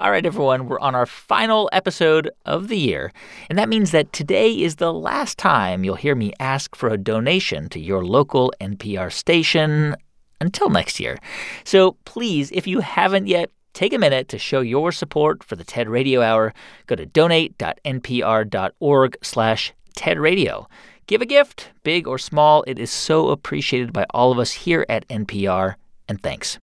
All right, everyone, we're on our final episode of the year. And that means that today is the last time you'll hear me ask for a donation to your local NPR station until next year. So please, if you haven't yet, take a minute to show your support for the TED Radio Hour. Go to donate.npr.org slash tedradio. Give a gift, big or small. It is so appreciated by all of us here at NPR, and thanks.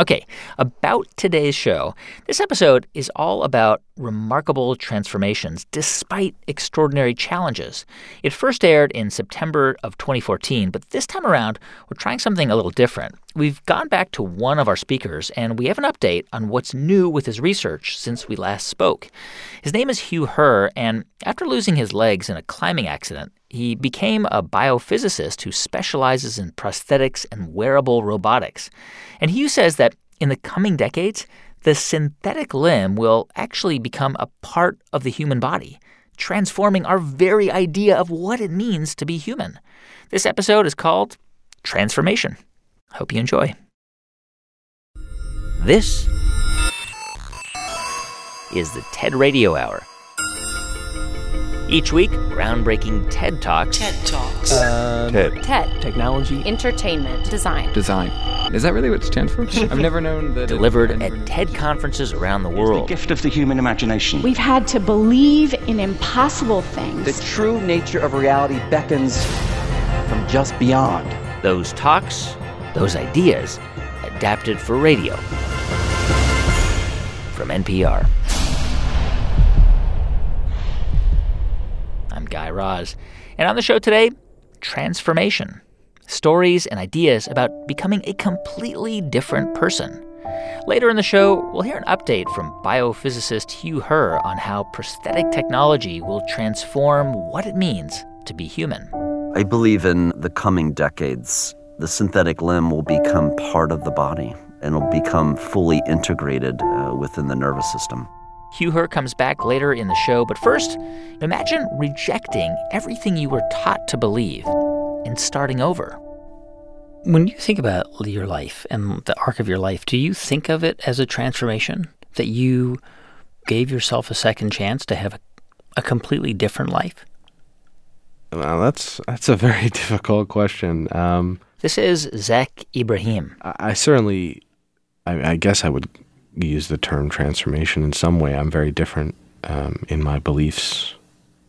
Okay, about today's show. This episode is all about remarkable transformations despite extraordinary challenges. It first aired in September of 2014, but this time around, we're trying something a little different. We've gone back to one of our speakers, and we have an update on what's new with his research since we last spoke. His name is Hugh Herr, and after losing his legs in a climbing accident, he became a biophysicist who specializes in prosthetics and wearable robotics. And Hugh says that in the coming decades, the synthetic limb will actually become a part of the human body, transforming our very idea of what it means to be human. This episode is called Transformation. Hope you enjoy. This is the TED Radio Hour. Each week, groundbreaking TED Talks. TED Talks. Um, TED. TED. Technology. Entertainment. Design. Design. Is that really what it stands for? I've never known that. Delivered it- at TED conferences around the world. It's The gift of the human imagination. We've had to believe in impossible things. The true nature of reality beckons from just beyond. Those talks, those ideas, adapted for radio. From NPR. Guy Raz. And on the show today, transformation. Stories and ideas about becoming a completely different person. Later in the show, we'll hear an update from biophysicist Hugh Herr on how prosthetic technology will transform what it means to be human. I believe in the coming decades, the synthetic limb will become part of the body and will become fully integrated uh, within the nervous system. Hugh Herr comes back later in the show, but first, imagine rejecting everything you were taught to believe and starting over. When you think about your life and the arc of your life, do you think of it as a transformation? That you gave yourself a second chance to have a, a completely different life? Well, that's that's a very difficult question. Um, This is Zak Ebrahim. I, I certainly, I, I guess I would use the term transformation in some way. I'm very different um, in my beliefs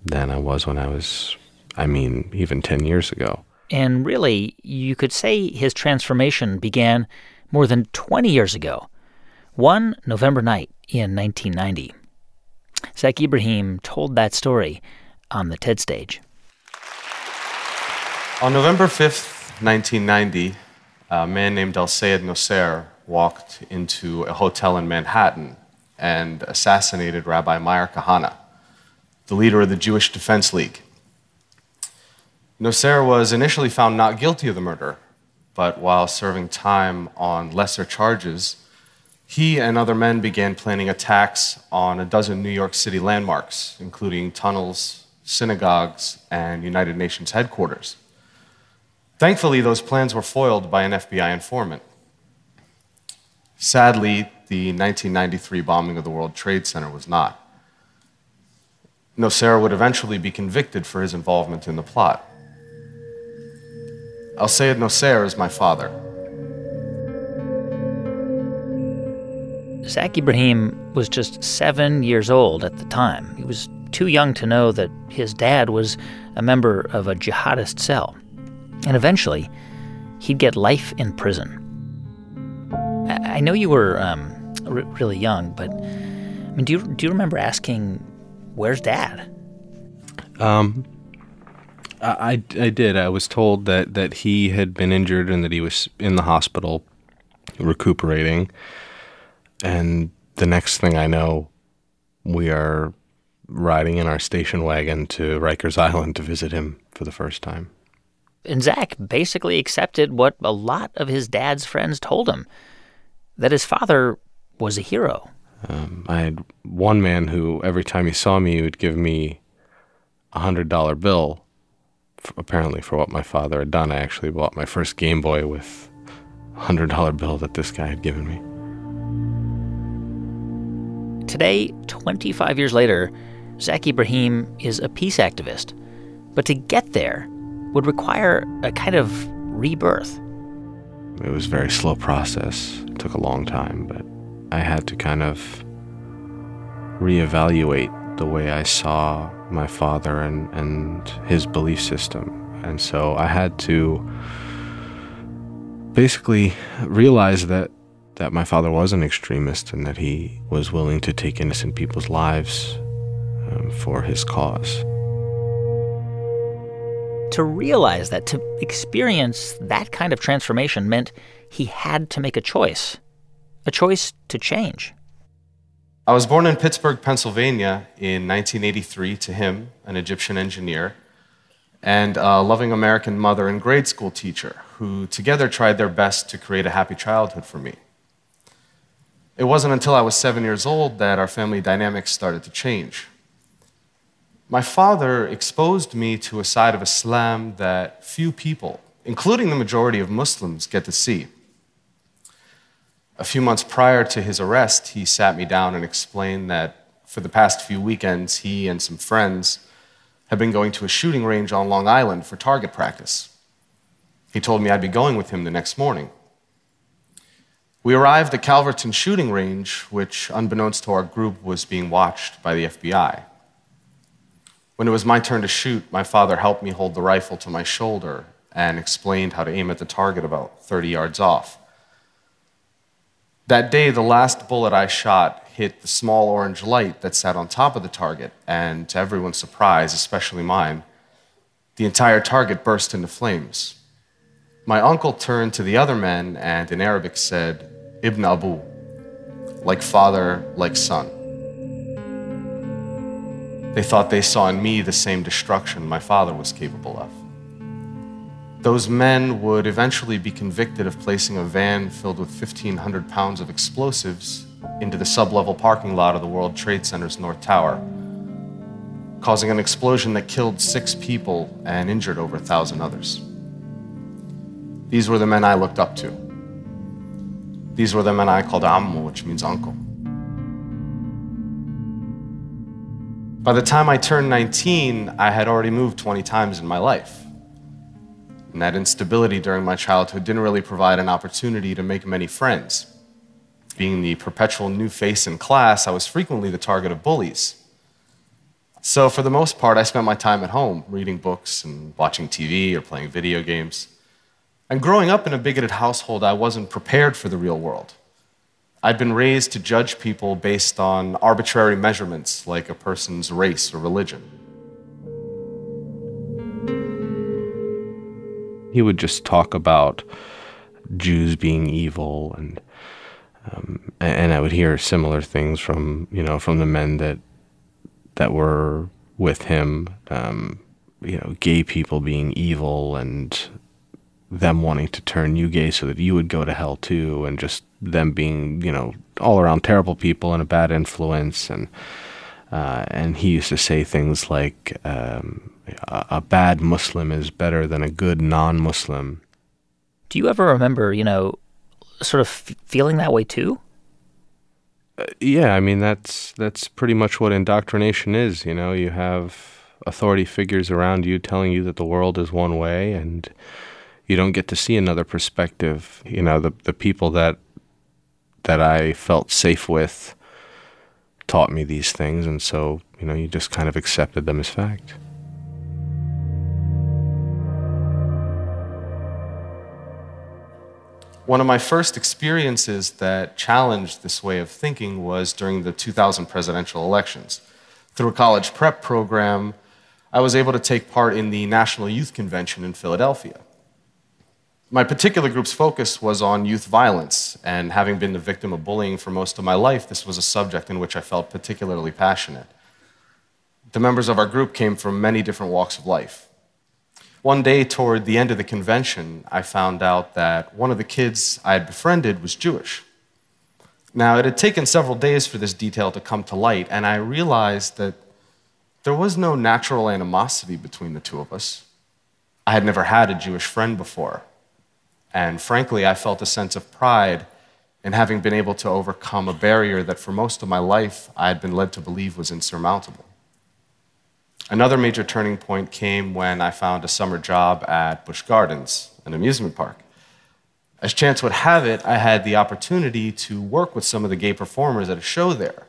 than I was when I was, I mean, even ten years ago. And really, you could say his transformation began more than 20 years ago, one November night in 1990. Zak Ebrahim told that story on the TED stage. On November 5th, 1990, a man named El Sayed Nosair walked into a hotel in Manhattan and assassinated Rabbi Meir Kahane, the leader of the Jewish Defense League. Nosair was initially found not guilty of the murder, but while serving time on lesser charges, he and other men began planning attacks on a dozen New York City landmarks, including tunnels, synagogues, and United Nations headquarters. Thankfully, those plans were foiled by an FBI informant. Sadly, the 1993 bombing of the World Trade Center was not. Nosair would eventually be convicted for his involvement in the plot. Al Sayed Nosair is my father. Zak Ebrahim was just seven years old at the time. He was too young to know that his dad was a member of a jihadist cell. And eventually, he'd get life in prison. I, know you were um, r- really young, but I mean, do you, do you remember asking, Where's dad? Um, I, I, I did. I was told that, that he had been injured and that he was in the hospital recuperating. And the next thing I know, we are riding in our station wagon to Rikers Island to visit him for the first time. And Zak basically accepted what a lot of his dad's friends told him that his father was a hero. Um, I had one man who, every time he saw me, he would give me a hundred dollar bill. f apparently, for what my father had done, I actually bought my first Game Boy with a hundred dollar bill that this guy had given me. Today, 25 years later, Zak Ebrahim is a peace activist. But to get there would require a kind of rebirth. It was a very slow process. It took a long time, but I had to kind of reevaluate the way I saw my father and, and his belief system. And so I had to basically realize that, that my father was an extremist and that he was willing to take innocent people's lives um, for his cause. To realize that, to experience that kind of transformation meant he had to make a choice, a choice to change. I was born in Pittsburgh, Pennsylvania in 1983 to him, an Egyptian engineer, and a loving American mother and grade school teacher who together tried their best to create a happy childhood for me. It wasn't until I was seven years old that our family dynamics started to change. My father exposed me to a side of Islam that few people, including the majority of Muslims, get to see. A few months prior to his arrest, he sat me down and explained that for the past few weekends, he and some friends had been going to a shooting range on Long Island for target practice. He told me I'd be going with him the next morning. We arrived at Calverton Shooting Range, which, unbeknownst to our group, was being watched by the FBI. When it was my turn to shoot, my father helped me hold the rifle to my shoulder and explained how to aim at the target about 30 yards off. That day, the last bullet I shot hit the small orange light that sat on top of the target, and to everyone's surprise, especially mine, the entire target burst into flames. My uncle turned to the other men and in Arabic said, Ibn Abu, like father, like son. They thought they saw in me the same destruction my father was capable of. Those men would eventually be convicted of placing a van filled with 1,500 pounds of explosives into the sublevel parking lot of the World Trade Center's North Tower, causing an explosion that killed six people and injured over a thousand others. These were the men I looked up to. These were the men I called Ammu, which means uncle. By the time I turned 19, I had already moved 20 times in my life. And that instability during my childhood didn't really provide an opportunity to make many friends. Being the perpetual new face in class, I was frequently the target of bullies. So, for the most part, I spent my time at home reading books and watching TV or playing video games. And growing up in a bigoted household, I wasn't prepared for the real world. I'd been raised to judge people based on arbitrary measurements like a person's race or religion. he would just talk about Jews being evil and um, and I would hear similar things from you know from the men that that were with him um, you know gay people being evil and them wanting to turn you gay so that you would go to hell too and just them being you know all around terrible people and a bad influence and uh, and he used to say things like um, a bad Muslim is better than a good non Muslim. Do you ever remember, you know, sort of f- feeling that way too? Uh, yeah, I mean that's that's pretty much what indoctrination is. You know, you have authority figures around you telling you that the world is one way, and you don't get to see another perspective. You know, the the people that that I felt safe with taught me these things, and so you know, you just kind of accepted them as fact. One of my first experiences that challenged this way of thinking was during the 2000 presidential elections. Through a college prep program, I was able to take part in the National Youth Convention in Philadelphia. My particular group's focus was on youth violence, and having been the victim of bullying for most of my life, this was a subject in which I felt particularly passionate. The members of our group came from many different walks of life. One day, toward the end of the convention, I found out that one of the kids I had befriended was Jewish. Now, it had taken several days for this detail to come to light, and I realized that there was no natural animosity between the two of us. I had never had a Jewish friend before, and frankly, I felt a sense of pride in having been able to overcome a barrier that for most of my life I had been led to believe was insurmountable. Another major turning point came when I found a summer job at Busch Gardens, an amusement park. As chance would have it, I had the opportunity to work with some of the gay performers at a show there,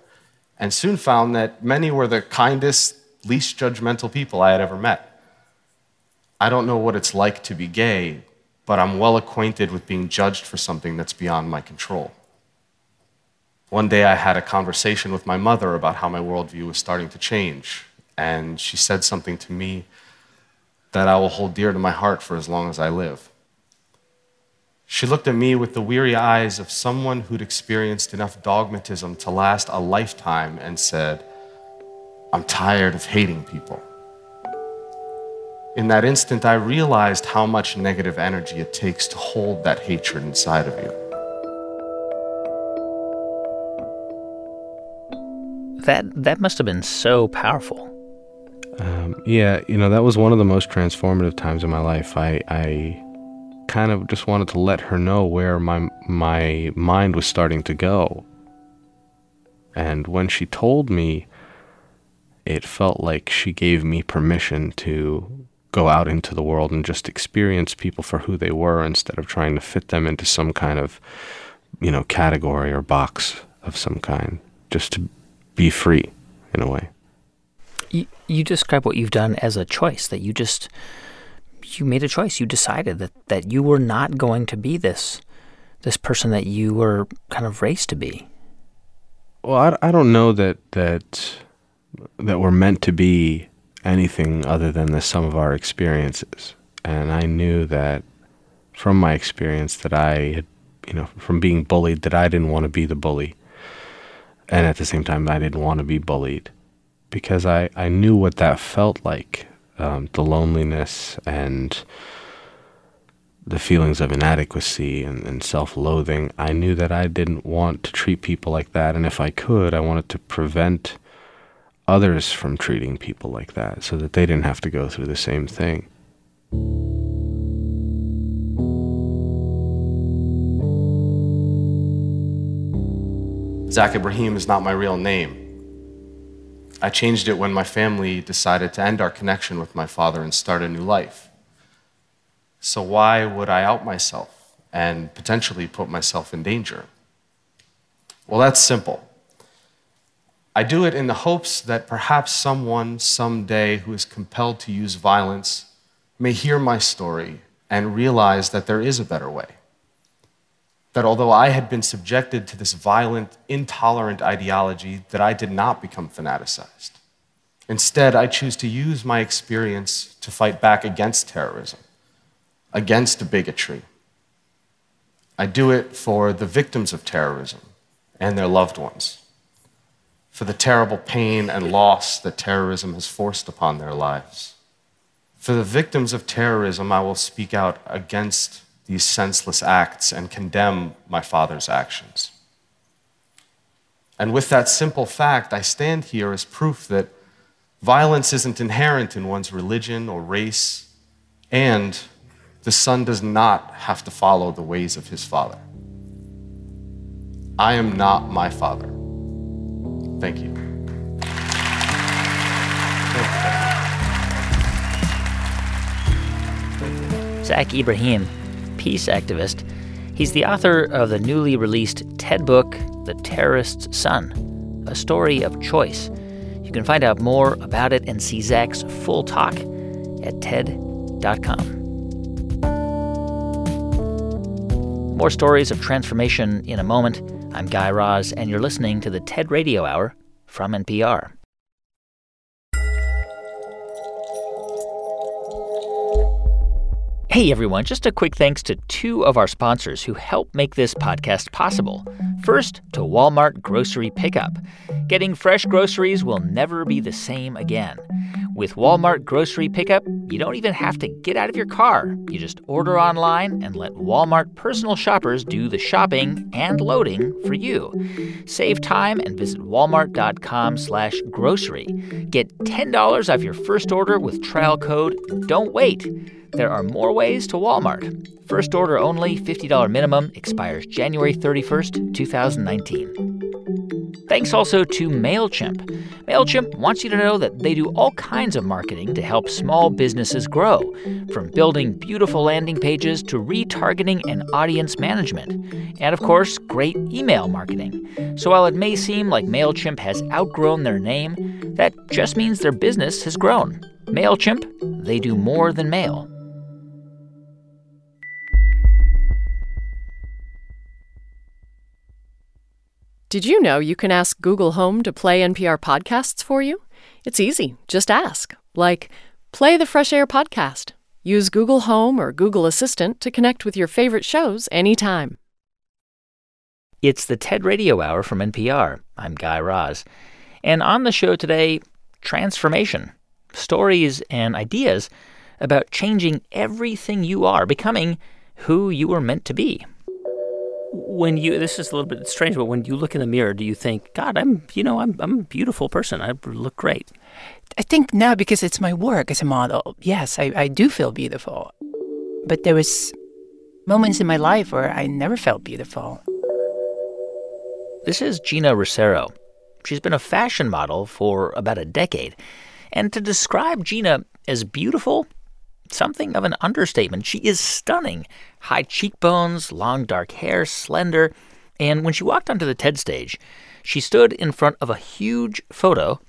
and soon found that many were the kindest, least judgmental people I had ever met. I don't know what it's like to be gay, but I'm well acquainted with being judged for something that's beyond my control. One day I had a conversation with my mother about how my worldview was starting to change, and she said something to me that I will hold dear to my heart for as long as I live. She looked at me with the weary eyes of someone who'd experienced enough dogmatism to last a lifetime and said, I'm tired of hating people. In that instant, I realized how much negative energy it takes to hold that hatred inside of you. That that must have been so powerful. Um, yeah, you know that was one of the most transformative times in my life. I, I kind of just wanted to let her know where my my mind was starting to go. And when she told me, it felt like she gave me permission to go out into the world and just experience people for who they were instead of trying to fit them into some kind of, you know, category or box of some kind. Just to be free in a way. You, you describe what you've done as a choice that you just you made a choice. You decided that, that you were not going to be this this person that you were kind of raised to be. Well, I, I don't know that that that we're meant to be anything other than the sum of our experiences. And I knew that from my experience that I had, you know, from being bullied, that I didn't want to be the bully. And at the same time, I didn't want to be bullied because I, I knew what that felt like um, the loneliness and the feelings of inadequacy and, and self loathing. I knew that I didn't want to treat people like that. And if I could, I wanted to prevent others from treating people like that so that they didn't have to go through the same thing. Zak Ebrahim is not my real name. I changed it when my family decided to end our connection with my father and start a new life. So, why would I out myself and potentially put myself in danger? Well, that's simple. I do it in the hopes that perhaps someone someday who is compelled to use violence may hear my story and realize that there is a better way. That although I had been subjected to this violent, intolerant ideology, that I did not become fanaticized. Instead, I choose to use my experience to fight back against terrorism, against bigotry. I do it for the victims of terrorism and their loved ones for the terrible pain and loss that terrorism has forced upon their lives. For the victims of terrorism, I will speak out against these senseless acts and condemn my father's actions. And with that simple fact, I stand here as proof that violence isn't inherent in one's religion or race, and the son does not have to follow the ways of his father. I am not my father. Thank you. Zak Ebrahim, peace activist. He's the author of the newly released TED book, The Terrorist's Son, a story of choice. You can find out more about it and see Zak's full talk at TED.com. More stories of transformation in a moment. I'm Guy Raz, and you're listening to the TED Radio Hour from NPR. Hey everyone, just a quick thanks to two of our sponsors who help make this podcast possible. First, to Walmart Grocery Pickup. Getting fresh groceries will never be the same again. With Walmart Grocery Pickup, you don't even have to get out of your car. You just order online and let Walmart personal shoppers do the shopping and loading for you. Save time and visit walmart.com/grocery. Get $10 off your first order with trial code Don't Wait. There are more ways to Walmart. First order only, $50 minimum, expires January 31st, 2019. Thanks also to MailChimp. MailChimp wants you to know that they do all kinds of marketing to help small businesses grow, from building beautiful landing pages to retargeting and audience management. And of course, great email marketing. So while it may seem like MailChimp has outgrown their name, that just means their business has grown. MailChimp, they do more than mail. Did you know you can ask Google Home to play NPR podcasts for you? It's easy. Just ask. Like, play the Fresh Air podcast. Use Google Home or Google Assistant to connect with your favorite shows anytime. It's the TED Radio Hour from NPR. I'm Guy Raz. And on the show today, transformation stories and ideas about changing everything you are, becoming who you were meant to be when you this is a little bit strange, but when you look in the mirror, do you think, God, I'm you know I'm I'm a beautiful person. I look great. I think now because it's my work as a model, yes, I, I do feel beautiful. But there was moments in my life where I never felt beautiful. This is Geena Rosero. She's been a fashion model for about a decade. And to describe Geena as beautiful, something of an understatement. She is stunning. High cheekbones, long dark hair, slender. And when she walked onto the TED stage, she stood in front of a huge photo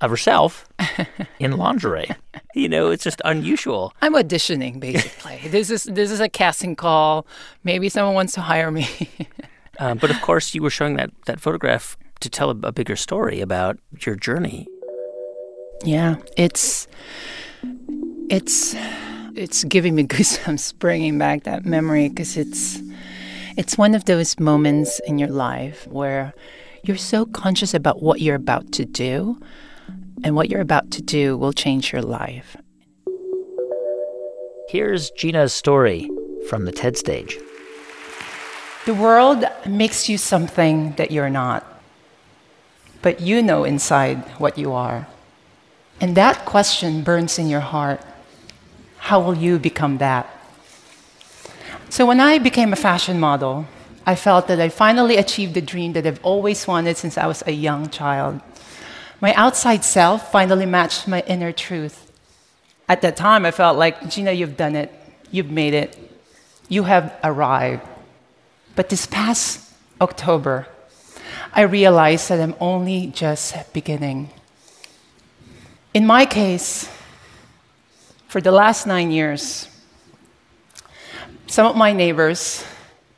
of herself in lingerie. You know, it's just unusual. I'm auditioning basically. this is this is a casting call. Maybe someone wants to hire me. um, but of course, you were showing that that photograph to tell a, a bigger story about your journey. Yeah, it's it's it's giving me goosebumps bringing back that memory because it's it's one of those moments in your life where you're so conscious about what you're about to do and what you're about to do will change your life. Here's Geena's story from the TED stage. The world makes you something that you're not, but you know inside what you are. And that question burns in your heart how will you become that? So when I became a fashion model, I felt that I finally achieved the dream that I've always wanted since I was a young child. My outside self finally matched my inner truth. At that time, I felt like, Geena, you've done it. You've made it. You have arrived. But this past October, I realized that I'm only just beginning. In my case, for the last nine years, some of my neighbors,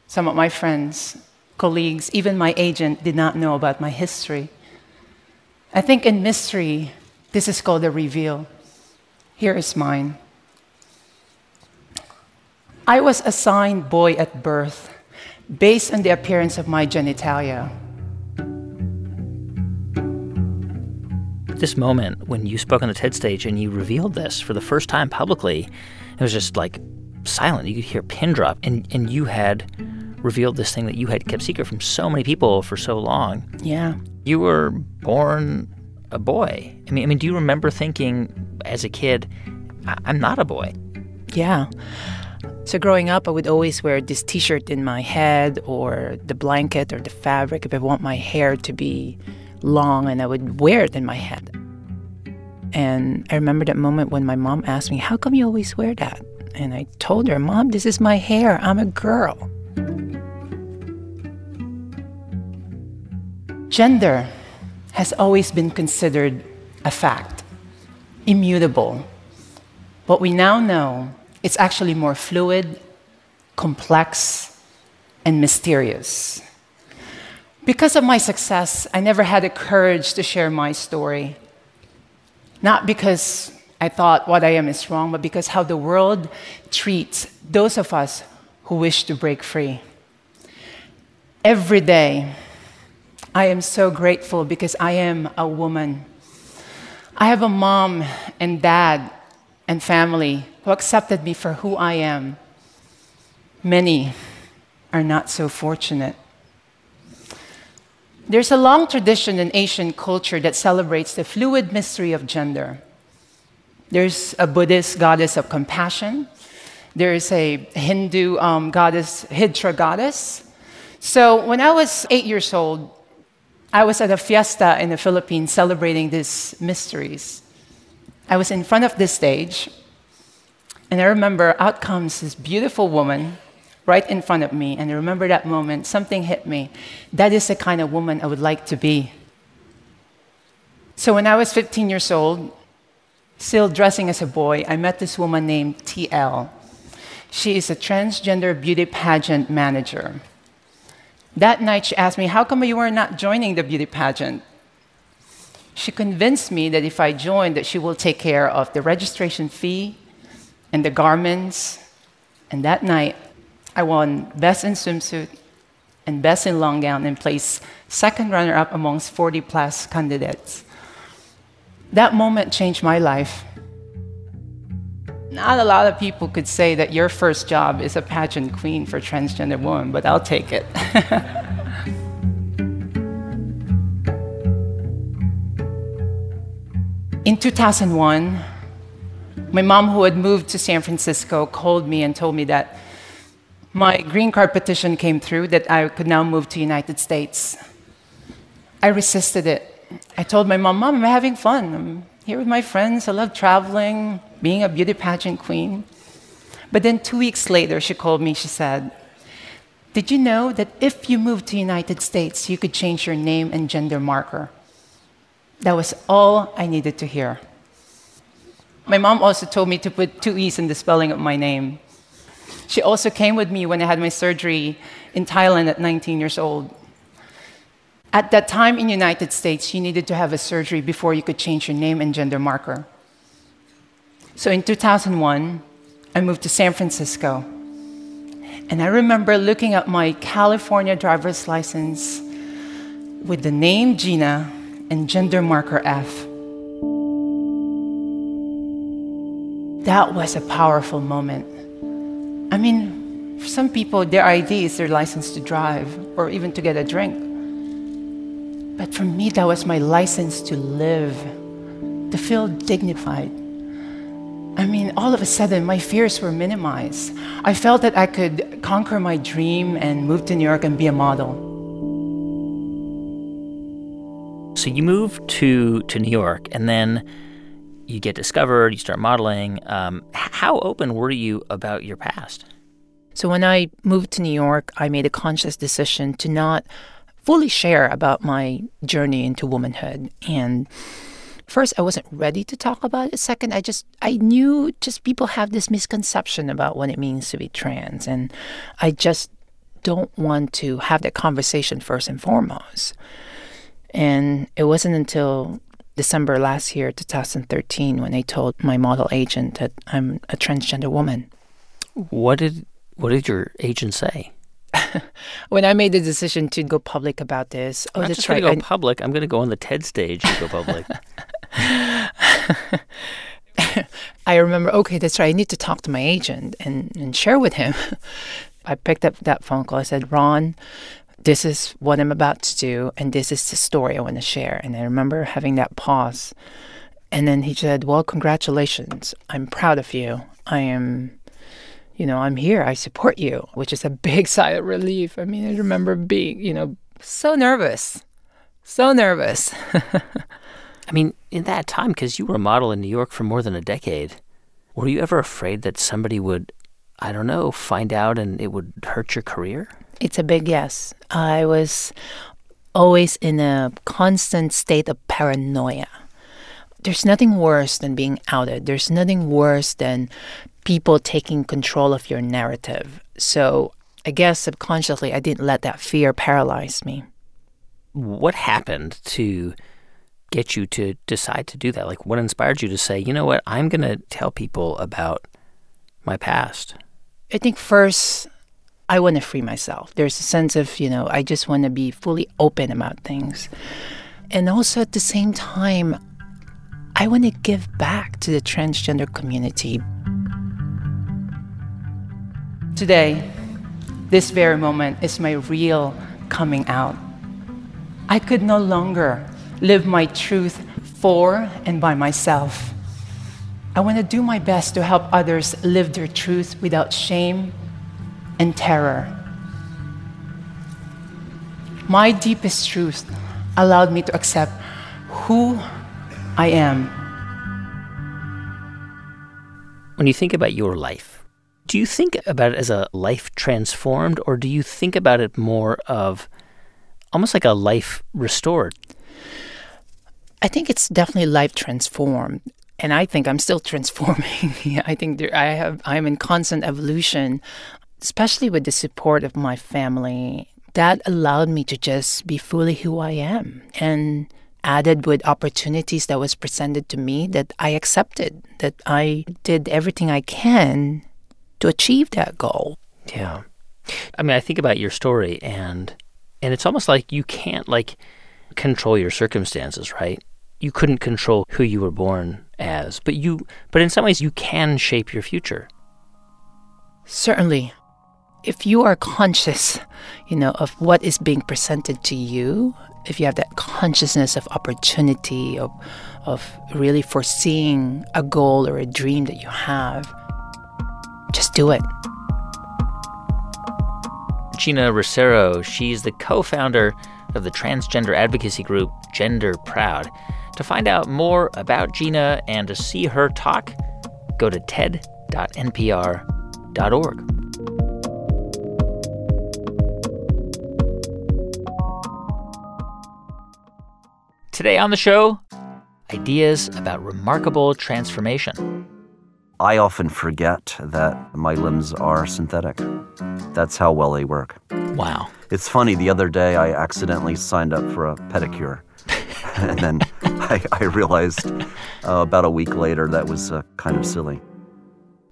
some of my friends, colleagues, even my agent did not know about my history. I think in mystery, this is called a reveal. Here is mine. I was assigned boy at birth based on the appearance of my genitalia. This moment when you spoke on the TED stage and you revealed this for the first time publicly, it was just like silent. You could hear pin drop, and, and you had revealed this thing that you had kept secret from so many people for so long. Yeah. You were born a boy. I mean, I mean, do you remember thinking as a kid, I'm not a boy? Yeah. So growing up, I would always wear this T-shirt in my head, or the blanket, or the fabric if I want my hair to be long and I would wear it in my head. And I remember that moment when my mom asked me, How come you always wear that? And I told her, Mom, this is my hair. I'm a girl. Gender has always been considered a fact, immutable. But we now know it's actually more fluid, complex, and mysterious. Because of my success, I never had the courage to share my story. Not because I thought what I am is wrong, but because how the world treats those of us who wish to break free. Every day, I am so grateful because I am a woman. I have a mom and dad and family who accepted me for who I am. Many are not so fortunate. There's a long tradition in Asian culture that celebrates the fluid mystery of gender. There's a Buddhist goddess of compassion. There's a Hindu um, goddess, Hijra goddess. So when I was eight years old, I was at a fiesta in the Philippines celebrating these mysteries. I was in front of this stage, and I remember out comes this beautiful woman right in front of me. And I remember that moment, something hit me. That is the kind of woman I would like to be. So when I was 15 years old, still dressing as a boy, I met this woman named TL. She is a transgender beauty pageant manager. That night, she asked me, How come you are not joining the beauty pageant? She convinced me that if I joined, that she will take care of the registration fee and the garments. And that night, I won Best in Swimsuit and Best in Long Gown and placed second runner up amongst 40 plus candidates. That moment changed my life. Not a lot of people could say that your first job is a pageant queen for transgender women, but I'll take it. In 2001, my mom, who had moved to San Francisco, called me and told me that my green card petition came through, that I could now move to United States. I resisted it. I told my mom, Mom, I'm having fun. I'm here with my friends. I love traveling, being a beauty pageant queen. But then two weeks later, she called me. She said, Did you know that if you move to United States, you could change your name and gender marker? That was all I needed to hear. My mom also told me to put two E's in the spelling of my name. She also came with me when I had my surgery in Thailand at 19 years old. At that time in the United States, you needed to have a surgery before you could change your name and gender marker. So in 2001, I moved to San Francisco. And I remember looking at my California driver's license with the name Geena and gender marker F. That was a powerful moment. I mean, for some people, their ID is their license to drive or even to get a drink. But for me, that was my license to live, to feel dignified. I mean, all of a sudden, my fears were minimized. I felt that I could conquer my dream and move to New York and be a model. So you moved to, to New York, and then you get discovered, you start modeling. Um, how open were you about your past? So when I moved to New York, I made a conscious decision to not fully share about my journey into womanhood. And first, I wasn't ready to talk about it. Second, I just I knew just people have this misconception about what it means to be trans, and I just don't want to have that conversation first and foremost. And it wasn't until December last year, 2013, when I told my model agent that I'm a transgender woman. What did what did your agent say? when I made the decision to go public about this, oh, I'm that's just right. Go I, public. I'm going to go on the TED stage to go public. I remember, okay, that's right. I need to talk to my agent and, and share with him. I picked up that phone call. I said, Ron, this is what I'm about to do, and this is the story I want to share. And I remember having that pause. And then he said, Well, congratulations. I'm proud of you. I am, you know, I'm here. I support you, which is a big sigh of relief. I mean, I remember being, you know, so nervous. So nervous. I mean, in that time, because you were a model in New York for more than a decade, were you ever afraid that somebody would, I don't know, find out and it would hurt your career? It's a big yes. I was always in a constant state of paranoia. There's nothing worse than being outed. There's nothing worse than people taking control of your narrative. So I guess subconsciously I didn't let that fear paralyze me. What happened to get you to decide to do that? Like, what inspired you to say, you know what, I'm going to tell people about my past? I think first I want to free myself. There's a sense of, you know, I just want to be fully open about things. And also at the same time, I want to give back to the transgender community. Today, this very moment is my real coming out. I could no longer live my truth for and by myself. I want to do my best to help others live their truth without shame and terror. My deepest truth allowed me to accept who I am. When you think about your life, do you think about it as a life transformed, or do you think about it more of almost like a life restored? I think it's definitely life transformed. And I think I'm still transforming. I think there, I have I'm in constant evolution, especially with the support of my family. That allowed me to just be fully who I am and added with opportunities that was presented to me that I accepted, that I did everything I can to achieve that goal. Yeah. I mean, I think about your story and and it's almost like you can't like control your circumstances, right? You couldn't control who you were born as, but you but in some ways you can shape your future. Certainly. If you are conscious, you know, of what is being presented to you, if you have that consciousness of opportunity, of, of really foreseeing a goal or a dream that you have, just do it. Geena Rosero, she's the co founder of the transgender advocacy group Gender Proud. To find out more about Geena and to see her talk, go to ted.npr.org. Today on the show, ideas about remarkable transformation. I often forget that my limbs are synthetic. That's how well they work. Wow. It's funny, the other day I accidentally signed up for a pedicure. and then I, I realized uh, about a week later that was uh, kind of silly.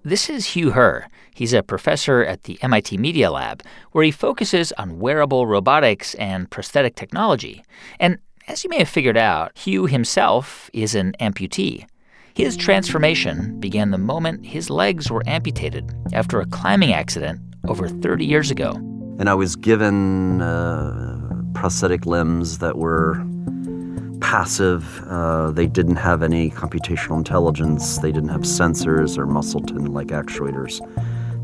This is Hugh Herr. He's a professor at the MIT Media Lab, where he focuses on wearable robotics and prosthetic technology. And as you may have figured out, Hugh himself is an amputee. His transformation began the moment his legs were amputated after a climbing accident over 30 years ago. And I was given uh, prosthetic limbs that were passive. Uh, they didn't have any computational intelligence. They didn't have sensors or muscle tendon like actuators.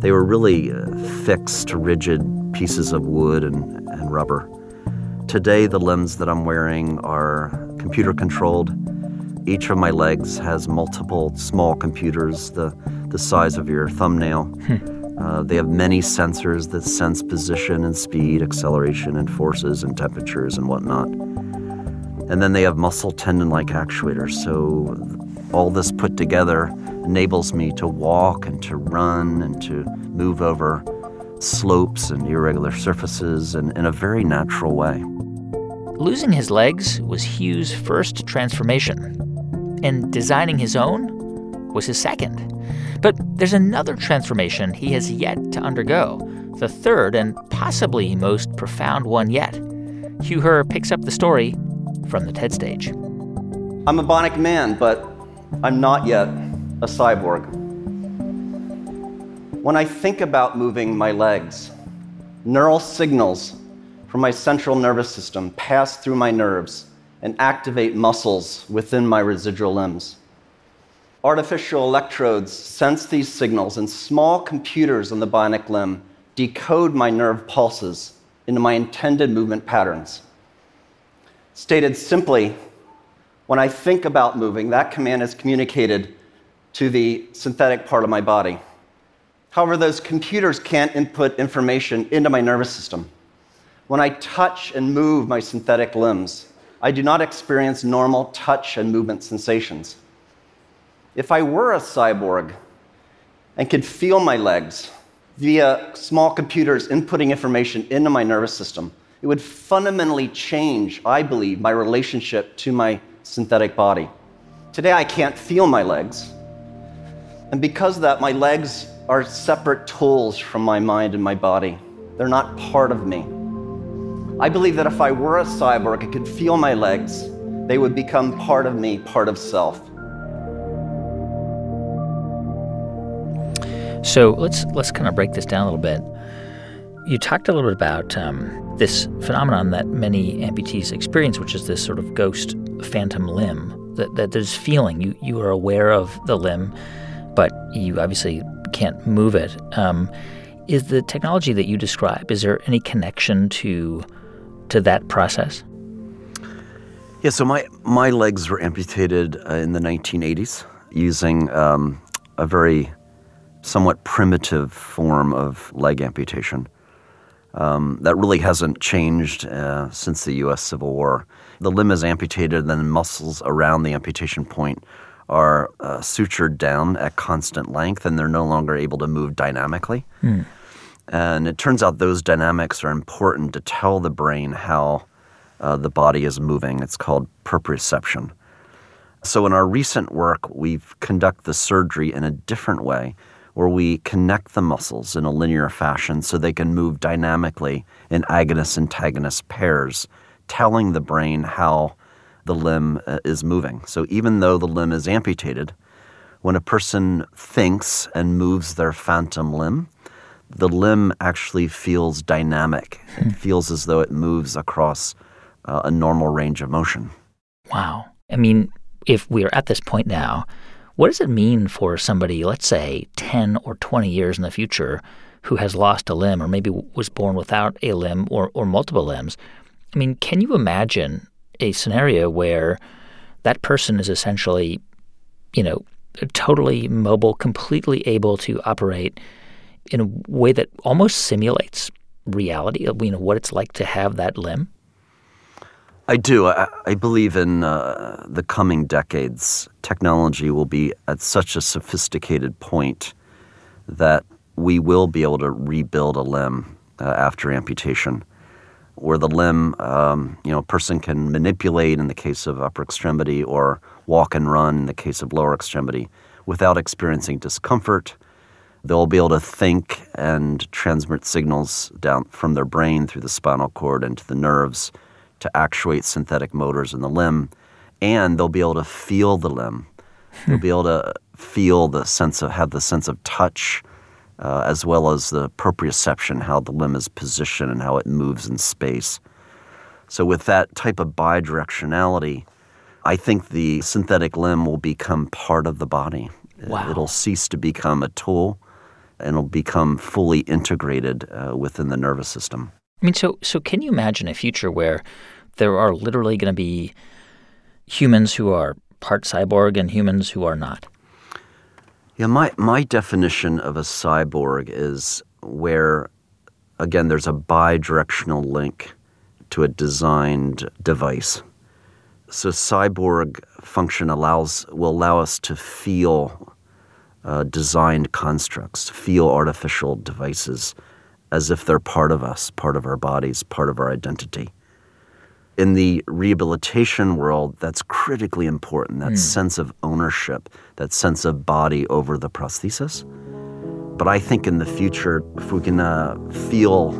They were really uh, fixed, rigid pieces of wood and, and rubber. Today, the limbs that I'm wearing are computer controlled. Each of my legs has multiple small computers the, the size of your thumbnail. Uh, they have many sensors that sense position and speed, acceleration and forces and temperatures and whatnot. And then they have muscle tendon like actuators. So all this put together enables me to walk and to run and to move over slopes and irregular surfaces in, in a very natural way. Losing his legs was Hugh's first transformation, and designing his own was his second. But there's another transformation he has yet to undergo, the third and possibly most profound one yet. Hugh Herr picks up the story from the TED stage. I'm a bionic man, but I'm not yet a cyborg. When I think about moving my legs, neural signals from my central nervous system pass through my nerves and activate muscles within my residual limbs. Artificial electrodes sense these signals, and small computers on the bionic limb decode my nerve pulses into my intended movement patterns. Stated simply, when I think about moving, that command is communicated to the synthetic part of my body. However, those computers can't input information into my nervous system. When I touch and move my synthetic limbs, I do not experience normal touch and movement sensations. If I were a cyborg and could feel my legs via small computers inputting information into my nervous system, it would fundamentally change, I believe, my relationship to my synthetic body. Today, I can't feel my legs. And because of that, my legs are separate tools from my mind and my body. They're not part of me. I believe that if I were a cyborg, I could feel my legs, they would become part of me, part of self. So let's let's kind of break this down a little bit. You talked a little bit about um, this phenomenon that many amputees experience, which is this sort of ghost phantom limb. that, that there's feeling. You you are aware of the limb, but you obviously can't move it. Um, is the technology that you describe? Is there any connection to to that process? Yeah, so my, my legs were amputated uh, in the 1980s using um, a very somewhat primitive form of leg amputation. Um, that really hasn't changed uh, since the U.S. Civil War. The limb is amputated, and then muscles around the amputation point are uh, sutured down at constant length, and they're no longer able to move dynamically. Hmm. And it turns out those dynamics are important to tell the brain how uh, the body is moving. It's called proprioception. So in our recent work, we've conducted the surgery in a different way, where we connect the muscles in a linear fashion so they can move dynamically in agonist-antagonist pairs, telling the brain how the limb uh, is moving. So even though the limb is amputated, when a person thinks and moves their phantom limb, the limb actually feels dynamic. It feels as though it moves across uh, a normal range of motion. Wow. I mean, if we are at this point now, what does it mean for somebody, let's say 10 or 20 years in the future, who has lost a limb or maybe was born without a limb or, or multiple limbs? I mean, can you imagine a scenario where that person is essentially, you know, totally mobile, completely able to operate in a way that almost simulates reality you know what it's like to have that limb? I do. I, I believe in uh, the coming decades, technology will be at such a sophisticated point that we will be able to rebuild a limb uh, after amputation, where the limb, um, you know, a person can manipulate in the case of upper extremity or walk and run in the case of lower extremity without experiencing discomfort. They'll be able to think and transmit signals down from their brain through the spinal cord into the nerves to actuate synthetic motors in the limb, and they'll be able to feel the limb. they'll be able to feel the sense of have the sense of touch, uh, as well as the proprioception, how the limb is positioned and how it moves in space. So, with that type of bidirectionality, I think the synthetic limb will become part of the body. Wow. It'll cease to become a tool, and it'll become fully integrated uh, within the nervous system. I mean, so so can you imagine a future where there are literally going to be humans who are part cyborg and humans who are not? Yeah, my, my definition of a cyborg is where, again, there's a bidirectional link to a designed device. So cyborg function allows will allow us to feel uh, designed constructs, feel artificial devices as if they're part of us, part of our bodies, part of our identity. In the rehabilitation world, that's critically important that Mm. sense of ownership, that sense of body over the prosthesis. But I think in the future, if we can uh, feel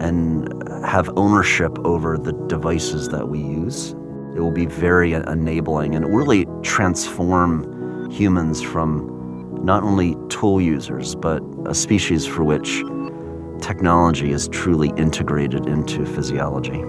and have ownership over the devices that we use, it will be very enabling and it will really transform humans from not only tool users, but a species for which technology is truly integrated into physiology.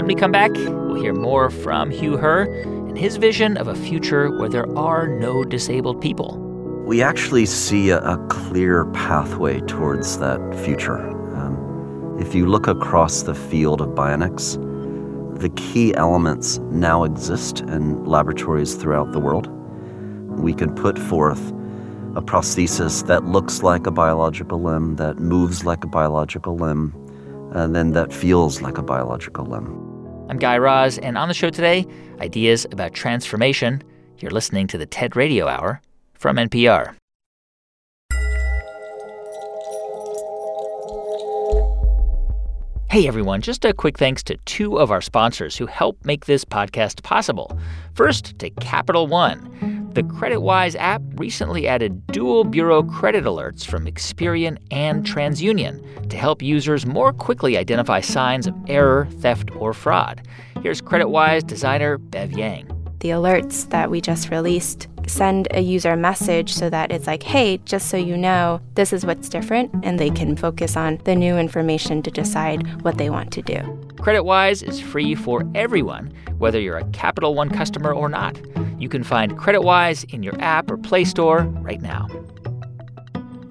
When we come back, we'll hear more from Hugh Herr and his vision of a future where there are no disabled people. We actually see a, clear pathway towards that future. Um, if you look across the field of bionics, the key elements now exist in laboratories throughout the world. We can put forth a prosthesis that looks like a biological limb, that moves like a biological limb, and then that feels like a biological limb. I'm Guy Raz, and on the show today, ideas about transformation. You're listening to the TED Radio Hour from NPR. Hey everyone, just a quick thanks to two of our sponsors who help make this podcast possible. First, to Capital One. The CreditWise app recently added dual bureau credit alerts from Experian and TransUnion to help users more quickly identify signs of error, theft, or fraud. Here's CreditWise designer Bev Yang. The alerts that we just released send a user a message so that it's like, hey, just so you know, this is what's different, and they can focus on the new information to decide what they want to do. CreditWise is free for everyone, whether you're a Capital One customer or not. You can find CreditWise in your app or Play Store right now.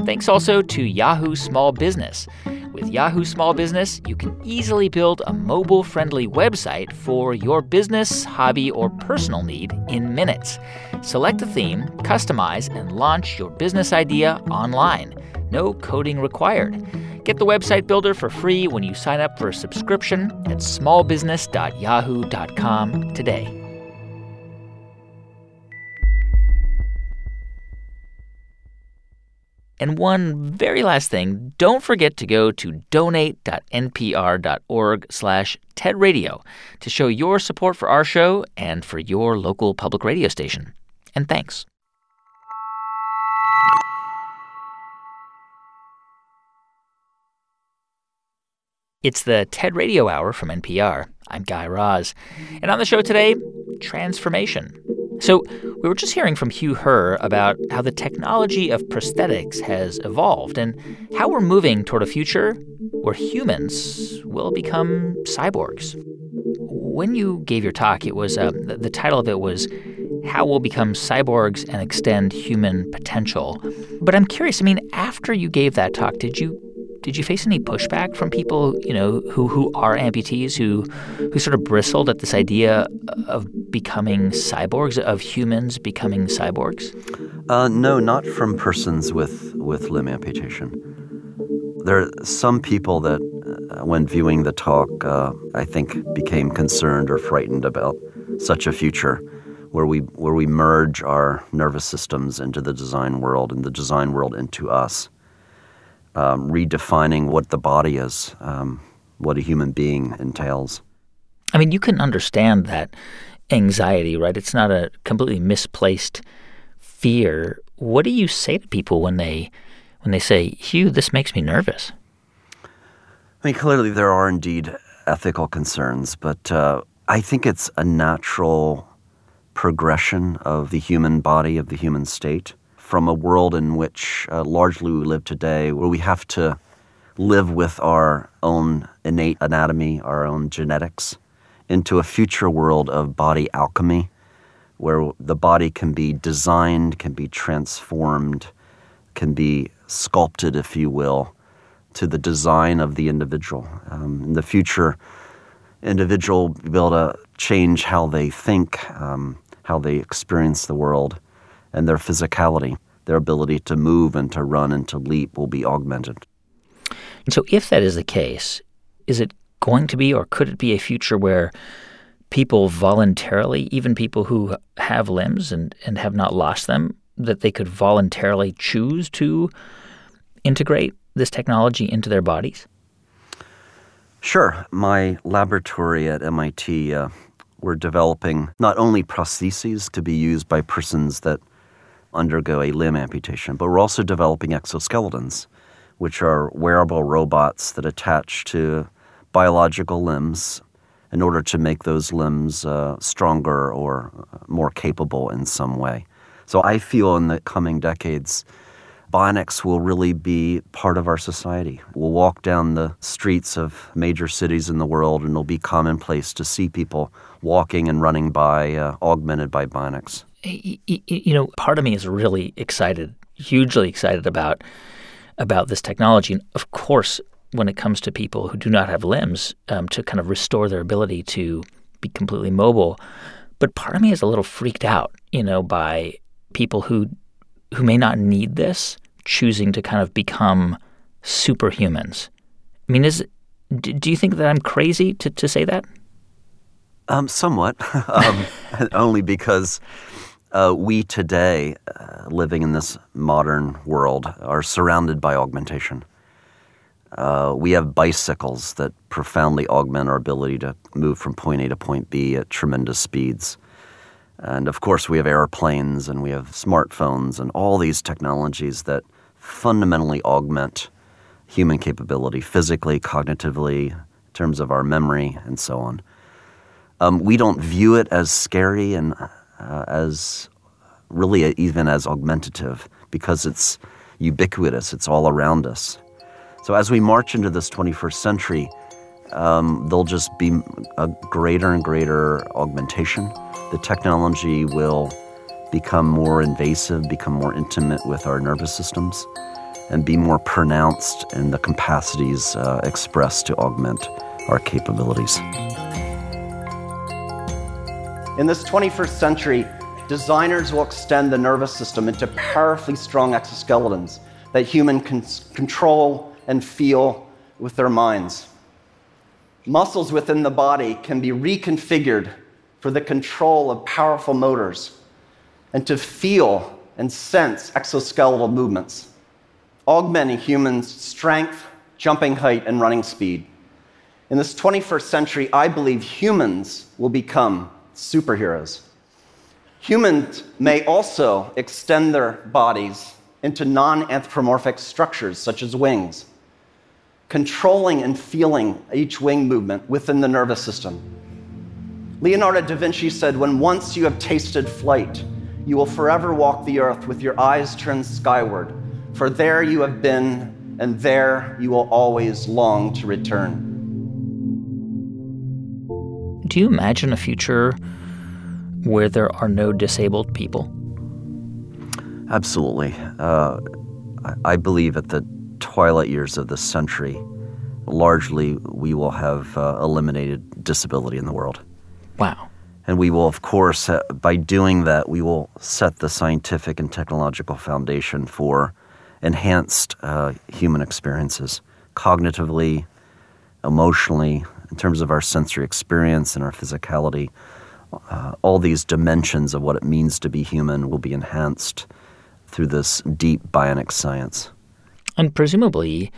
Thanks also to Yahoo Small Business. With Yahoo Small Business, you can easily build a mobile friendly website for your business, hobby, or personal need in minutes. Select a theme, customize, and launch your business idea online. No coding required. Get the website builder for free when you sign up for a subscription at smallbusiness.yahoo.com today. And one very last thing, don't forget to go to donate.npr.org slash tedradio to show your support for our show and for your local public radio station. And thanks. It's the TED Radio Hour from NPR. I'm Guy Raz. And on the show today, transformation. So, we were just hearing from Hugh Herr about how the technology of prosthetics has evolved and how we're moving toward a future where humans will become cyborgs. When you gave your talk, it was uh, the, title of it was How We'll Become Cyborgs and Extend Human Potential. But I'm curious, I mean, after you gave that talk, did you did you face any pushback from people, you know, who, who are amputees who who sort of bristled at this idea of becoming cyborgs, of humans becoming cyborgs? Uh, no, not from persons with, with limb amputation. There are some people that, uh, when viewing the talk, uh, I think became concerned or frightened about such a future where we where we merge our nervous systems into the design world and the design world into us um, redefining what the body is, um, what a human being entails. I mean, you can understand that anxiety, right? It's not a completely misplaced fear. What do you say to people when they when they say, "Hugh, this makes me nervous"? I mean, clearly there are indeed ethical concerns, but uh, I think it's a natural progression of the human body, of the human state from a world in which uh, largely we live today, where we have to live with our own innate anatomy, our own genetics, into a future world of body alchemy, where the body can be designed, can be transformed, can be sculpted, if you will, to the design of the individual. Um, in the future, individual will be able to change how they think, um, how they experience the world and their physicality, their ability to move and to run and to leap will be augmented. And so, if that is the case, is it going to be or could it be a future where people voluntarily, even people who have limbs and, and have not lost them, that they could voluntarily choose to integrate this technology into their bodies? Sure. My laboratory at MIT, uh, we're developing not only prostheses to be used by persons that undergo a limb amputation, but we're also developing exoskeletons, which are wearable robots that attach to biological limbs in order to make those limbs uh, stronger or more capable in some way. So I feel in the coming decades, bionics will really be part of our society. We'll walk down the streets of major cities in the world, and it'll be commonplace to see people walking and running by, uh, augmented by bionics you know, part of me is really excited, hugely excited about about this technology. And of course, when it comes to people who do not have limbs, um, to kind of restore their ability to be completely mobile. But part of me is a little freaked out, you know, by people who who may not need this choosing to kind of become superhumans. I mean, is do you think that I'm crazy to, to say that? Um, somewhat, um, only because uh, we today, uh, living in this modern world, are surrounded by augmentation. Uh, we have bicycles that profoundly augment our ability to move from point A to point B at tremendous speeds. And of course, we have airplanes and we have smartphones and all these technologies that fundamentally augment human capability physically, cognitively, in terms of our memory, and so on. Um, we don't view it as scary and uh, as really even as augmentative because it's ubiquitous, it's all around us. So as we march into this 21st century, um, there'll just be a greater and greater augmentation. The technology will become more invasive, become more intimate with our nervous systems, and be more pronounced in the capacities uh, expressed to augment our capabilities. In this 21st century, designers will extend the nervous system into powerfully strong exoskeletons that humans can control and feel with their minds. Muscles within the body can be reconfigured for the control of powerful motors and to feel and sense exoskeletal movements, augmenting humans' strength, jumping height, and running speed. In this 21st century, I believe humans will become superheroes. Humans may also extend their bodies into non anthropomorphic structures, such as wings, controlling and feeling each wing movement within the nervous system. Leonardo da Vinci said, When once you have tasted flight, you will forever walk the earth with your eyes turned skyward, for there you have been, and there you will always long to return. Do you imagine a future where there are no disabled people? Absolutely. Uh, I believe at the twilight years of this century, largely we will have uh, eliminated disability in the world. Wow. And we will, of course, uh, by doing that, we will set the scientific and technological foundation for enhanced uh, human experiences, cognitively, emotionally, in terms of our sensory experience and our physicality. Uh, all these dimensions of what it means to be human will be enhanced through this deep bionic science. And presumably,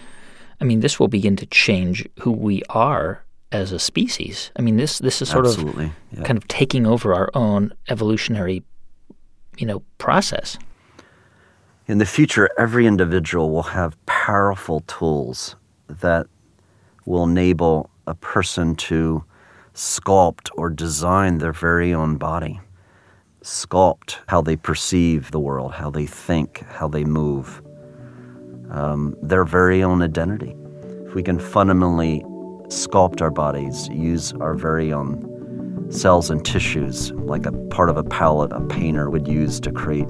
I mean, this will begin to change who we are as a species. I mean, this this is sort Absolutely, of yeah. kind of taking over our own evolutionary, you know, process. In the future, every individual will have powerful tools that will enable a person to sculpt or design their very own body, sculpt how they perceive the world, how they think, how they move, um, their very own identity. If we can fundamentally sculpt our bodies, use our very own cells and tissues, like a part of a palette a painter would use to create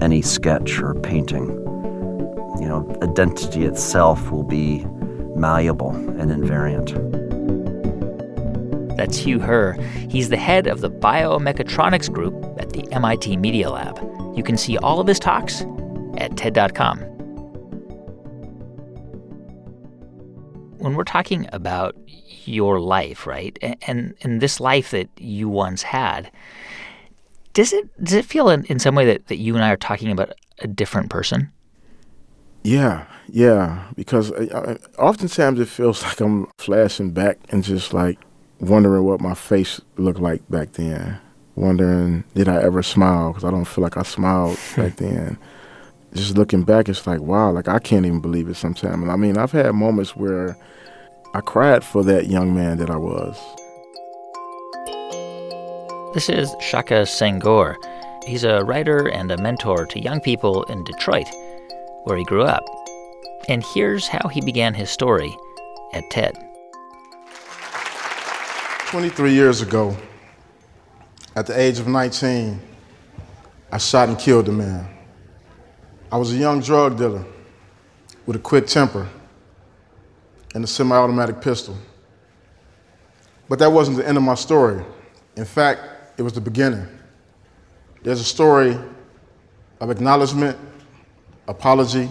any sketch or painting. You know, identity itself will be malleable and invariant. That's Hugh Herr. He's the head of the biomechatronics group at the MIT Media Lab. You can see all of his talks at TED.com. When we're talking about your life, right, and, and this life that you once had, does it does it feel in, in some way that, that you and I are talking about a different person? Yeah, yeah. Because I, I, oftentimes it feels like I'm flashing back and just like wondering what my face looked like back then. Wondering did I ever smile? Because I don't feel like I smiled back then. Just looking back, it's like wow, like I can't even believe it sometimes. And I mean, I've had moments where I cried for that young man that I was. This is Shaka Senghor. He's a writer and a mentor to young people in Detroit, where he grew up. And here's how he began his story at TED. 23 years ago, at the age of 19, I shot and killed a man. I was a young drug dealer with a quick temper and a semi automatic pistol. But that wasn't the end of my story. In fact, it was the beginning. There's a story of acknowledgement, apology,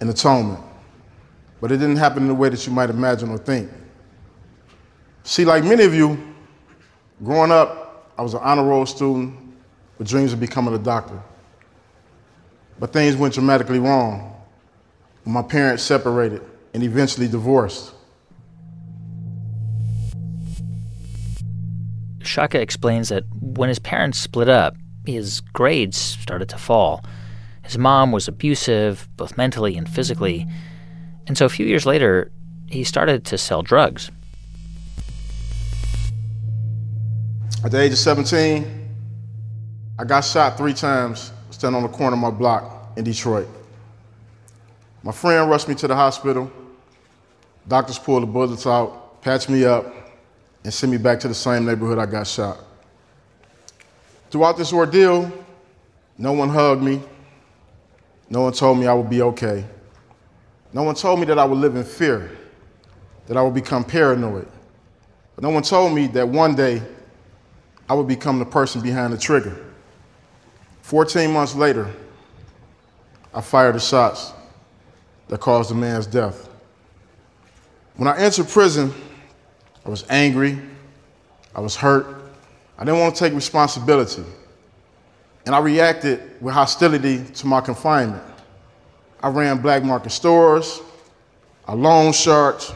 and atonement. But it didn't happen in the way that you might imagine or think. See, like many of you, growing up, I was an honor roll student with dreams of becoming a doctor. But things went dramatically wrong when my parents separated and eventually divorced. Shaka explains that when his parents split up, his grades started to fall. His mom was abusive, both mentally and physically. And so a few years later, he started to sell drugs. At the age of 17, I got shot three times standing on the corner of my block in Detroit. My friend rushed me to the hospital. Doctors pulled the bullets out, patched me up, and sent me back to the same neighborhood I got shot. Throughout this ordeal, no one hugged me. No one told me I would be okay. No one told me that I would live in fear, that I would become paranoid. But no one told me that one day I would become the person behind the trigger. 14 months later, I fired the shots that caused the man's death. When I entered prison, I was angry, I was hurt, I didn't want to take responsibility. And I reacted with hostility to my confinement. I ran black market stores, I loaned sharks,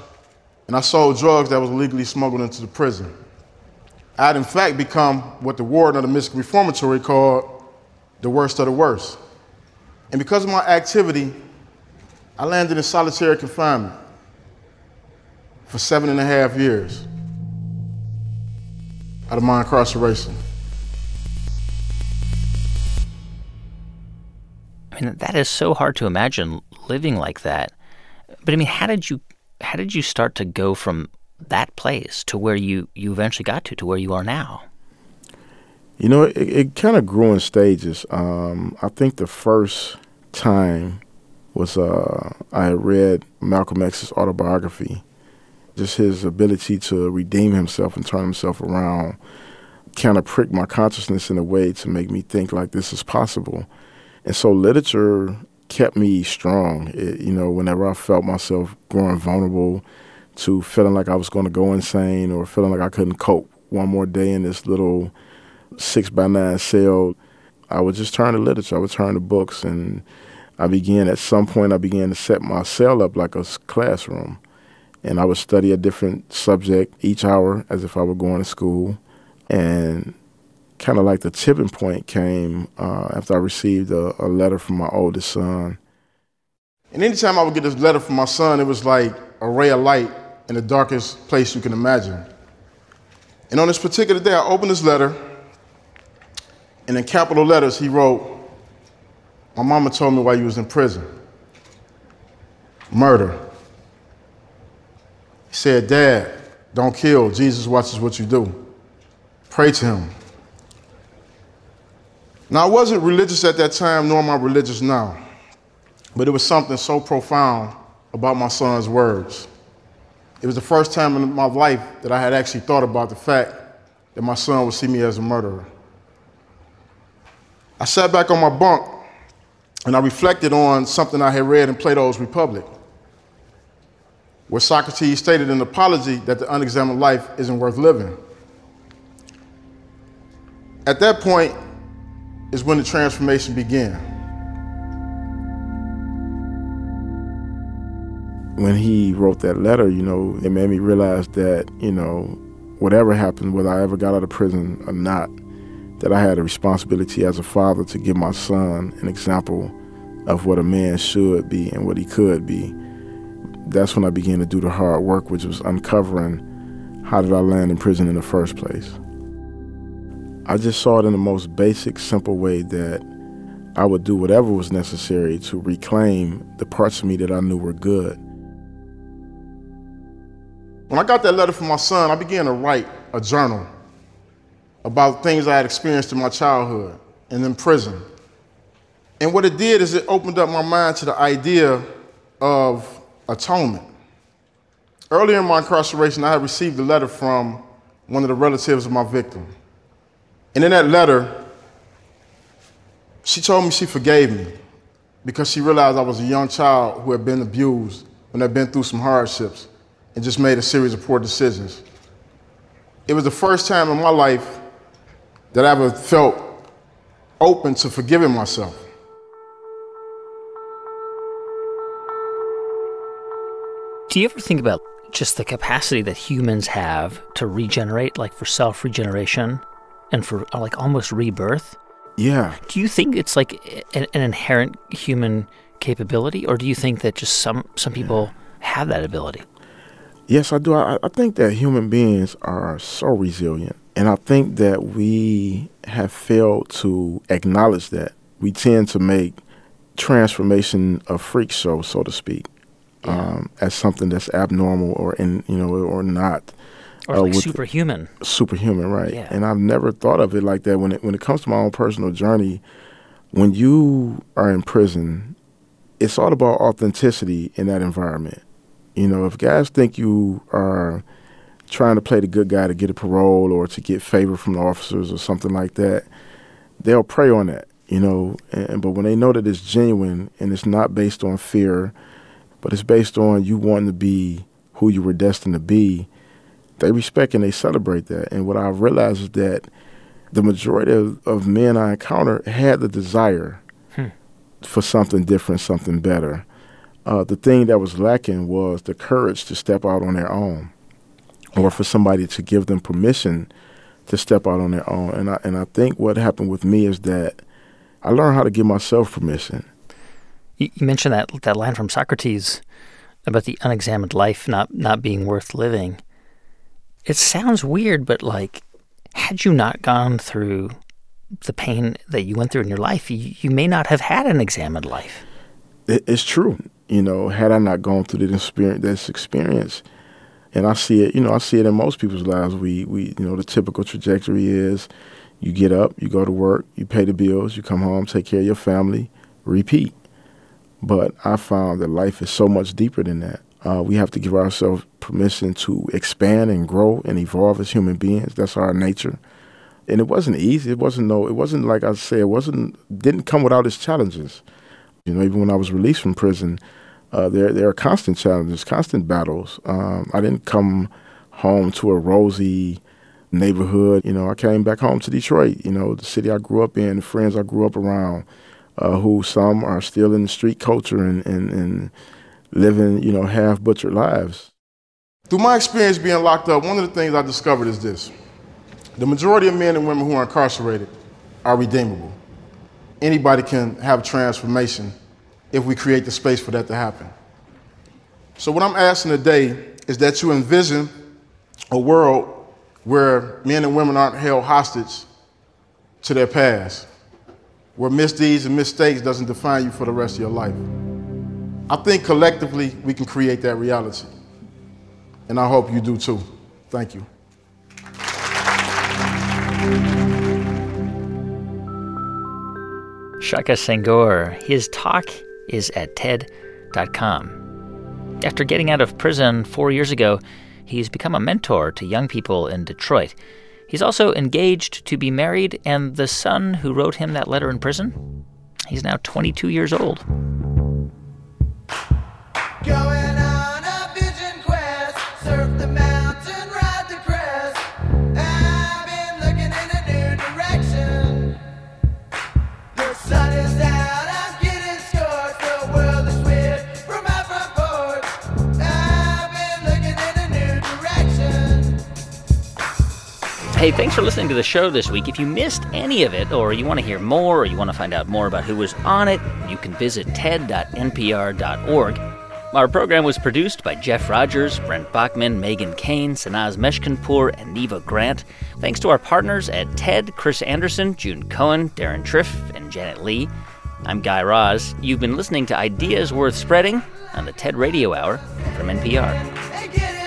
and I sold drugs that was illegally smuggled into the prison. I had in fact become what the warden of the Michigan Reformatory called the worst of the worst. And because of my activity, I landed in solitary confinement for seven and a half years out of my incarceration. Mean, that is so hard to imagine living like that. But I mean, how did you how did you start to go from that place to where you you eventually got to to where you are now? You know, it, it kind of grew in stages. Um, I think the first time was uh, I read Malcolm X's autobiography. Just his ability to redeem himself and turn himself around kind of pricked my consciousness in a way to make me think like this is possible. And so literature kept me strong. It, you know, whenever I felt myself growing vulnerable to feeling like I was going to go insane or feeling like I couldn't cope one more day in this little six by nine cell, I would just turn to literature. I would turn to books, and I began at some point. I began to set my cell up like a classroom, and I would study a different subject each hour as if I were going to school, and kind of like the tipping point came uh, after I received a, a, letter from my oldest son. And anytime I would get this letter from my son, it was like a ray of light in the darkest place you can imagine. And on this particular day, I opened this letter, and in capital letters, he wrote, My mama told me while you was in prison. Murder. He said, Dad, don't kill. Jesus watches what you do. Pray to him. Now, I wasn't religious at that time, nor am I religious now, but it was something so profound about my son's words. It was the first time in my life that I had actually thought about the fact that my son would see me as a murderer. I sat back on my bunk and I reflected on something I had read in Plato's Republic, where Socrates stated an apology that the unexamined life isn't worth living. At that point, is when the transformation began. When he wrote that letter, you know, it made me realize that, you know, whatever happened, whether I ever got out of prison or not, that I had a responsibility as a father to give my son an example of what a man should be and what he could be. That's when I began to do the hard work, which was uncovering how did I land in prison in the first place. I just saw it in the most basic, simple way that I would do whatever was necessary to reclaim the parts of me that I knew were good. When I got that letter from my son, I began to write a journal about things I had experienced in my childhood and in prison. And what it did is it opened up my mind to the idea of atonement. Earlier in my incarceration, I had received a letter from one of the relatives of my victim. And in that letter, she told me she forgave me because she realized I was a young child who had been abused and had been through some hardships and just made a series of poor decisions. It was the first time in my life that I ever felt open to forgiving myself. Do you ever think about just the capacity that humans have to regenerate, like for self regeneration? And for uh, like almost rebirth. Yeah. Do you think it's like an, an inherent human capability, or do you think that just some some people have that ability? Yes, I do. I, I think that human beings are so resilient, and I think that we have failed to acknowledge that. We tend to make transformation a freak show, so to speak. um, as something that's abnormal or in you know or not. Or uh, like superhuman. Superhuman, right? Yeah. And I've never thought of it like that. When it when it comes to my own personal journey, when you are in prison, it's all about authenticity in that environment. You know, if guys think you are trying to play the good guy to get a parole or to get favor from the officers or something like that, they'll prey on that. You know, and, but when they know that it's genuine and it's not based on fear, but it's based on you wanting to be who you were destined to be, they respect and they celebrate that. And what I've realized is that the majority of, of men I encounter had the desire Hmm. for something different, something better. Uh, the thing that was lacking was the courage to step out on their own, or for somebody to give them permission to step out on their own. And I and I think what happened with me is that I learned how to give myself permission. You, you mentioned that that line from Socrates about the unexamined life not not being worth living. It sounds weird, but like, had you not gone through the pain that you went through in your life, you, you may not have had an examined life. It, it's true. You know, had I not gone through this experience, this experience, and I see it. You know, I see it in most people's lives. We, we, you know, the typical trajectory is, you get up, you go to work, you pay the bills, you come home, take care of your family, repeat. But I found that life is so much deeper than that. Uh, we have to give ourselves permission to expand and grow and evolve as human beings. That's our nature. And it wasn't easy. It wasn't no. It wasn't like I said. It wasn't. Didn't come without its challenges. You know, even when I was released from prison, uh, there there are constant challenges, constant battles. Um, I didn't come home to a rosy neighborhood. You know, I came back home to Detroit. You know, the city I grew up in, the friends I grew up around, uh, who some are still in the street culture and, and, and living, you know, half butchered lives. Through my experience being locked up, one of the things I discovered is this the majority of men and women who are incarcerated are redeemable. Anybody can have transformation if we create the space for that to happen. So, what I'm asking today is that you envision a world where men and women aren't held hostage to their past, where misdeeds and mistakes doesn't define you for the rest of your life. I think collectively we can create that reality. And I hope you do too. Thank you. Shaka Senghor, his talk is at TED.com. After getting out of prison four years ago, he's become a mentor to young people in Detroit. He's also engaged to be married, and the son who wrote him that letter in prison, he's now 22 years old. Hey, thanks for listening to the show this week. If you missed any of it, or you want to hear more, or you want to find out more about who was on it, you can visit ted.npr.org. Our program was produced by Jeff Rogers, Brent Baughman, Megan Cain, Sanaz Meshkinpour, and Neva Grant. Thanks to our partners at TED, Chris Anderson, June Cohen, Deron Triff, and Janet Lee. I'm Guy Raz. You've been listening to Ideas Worth Spreading on the TED Radio Hour from NPR.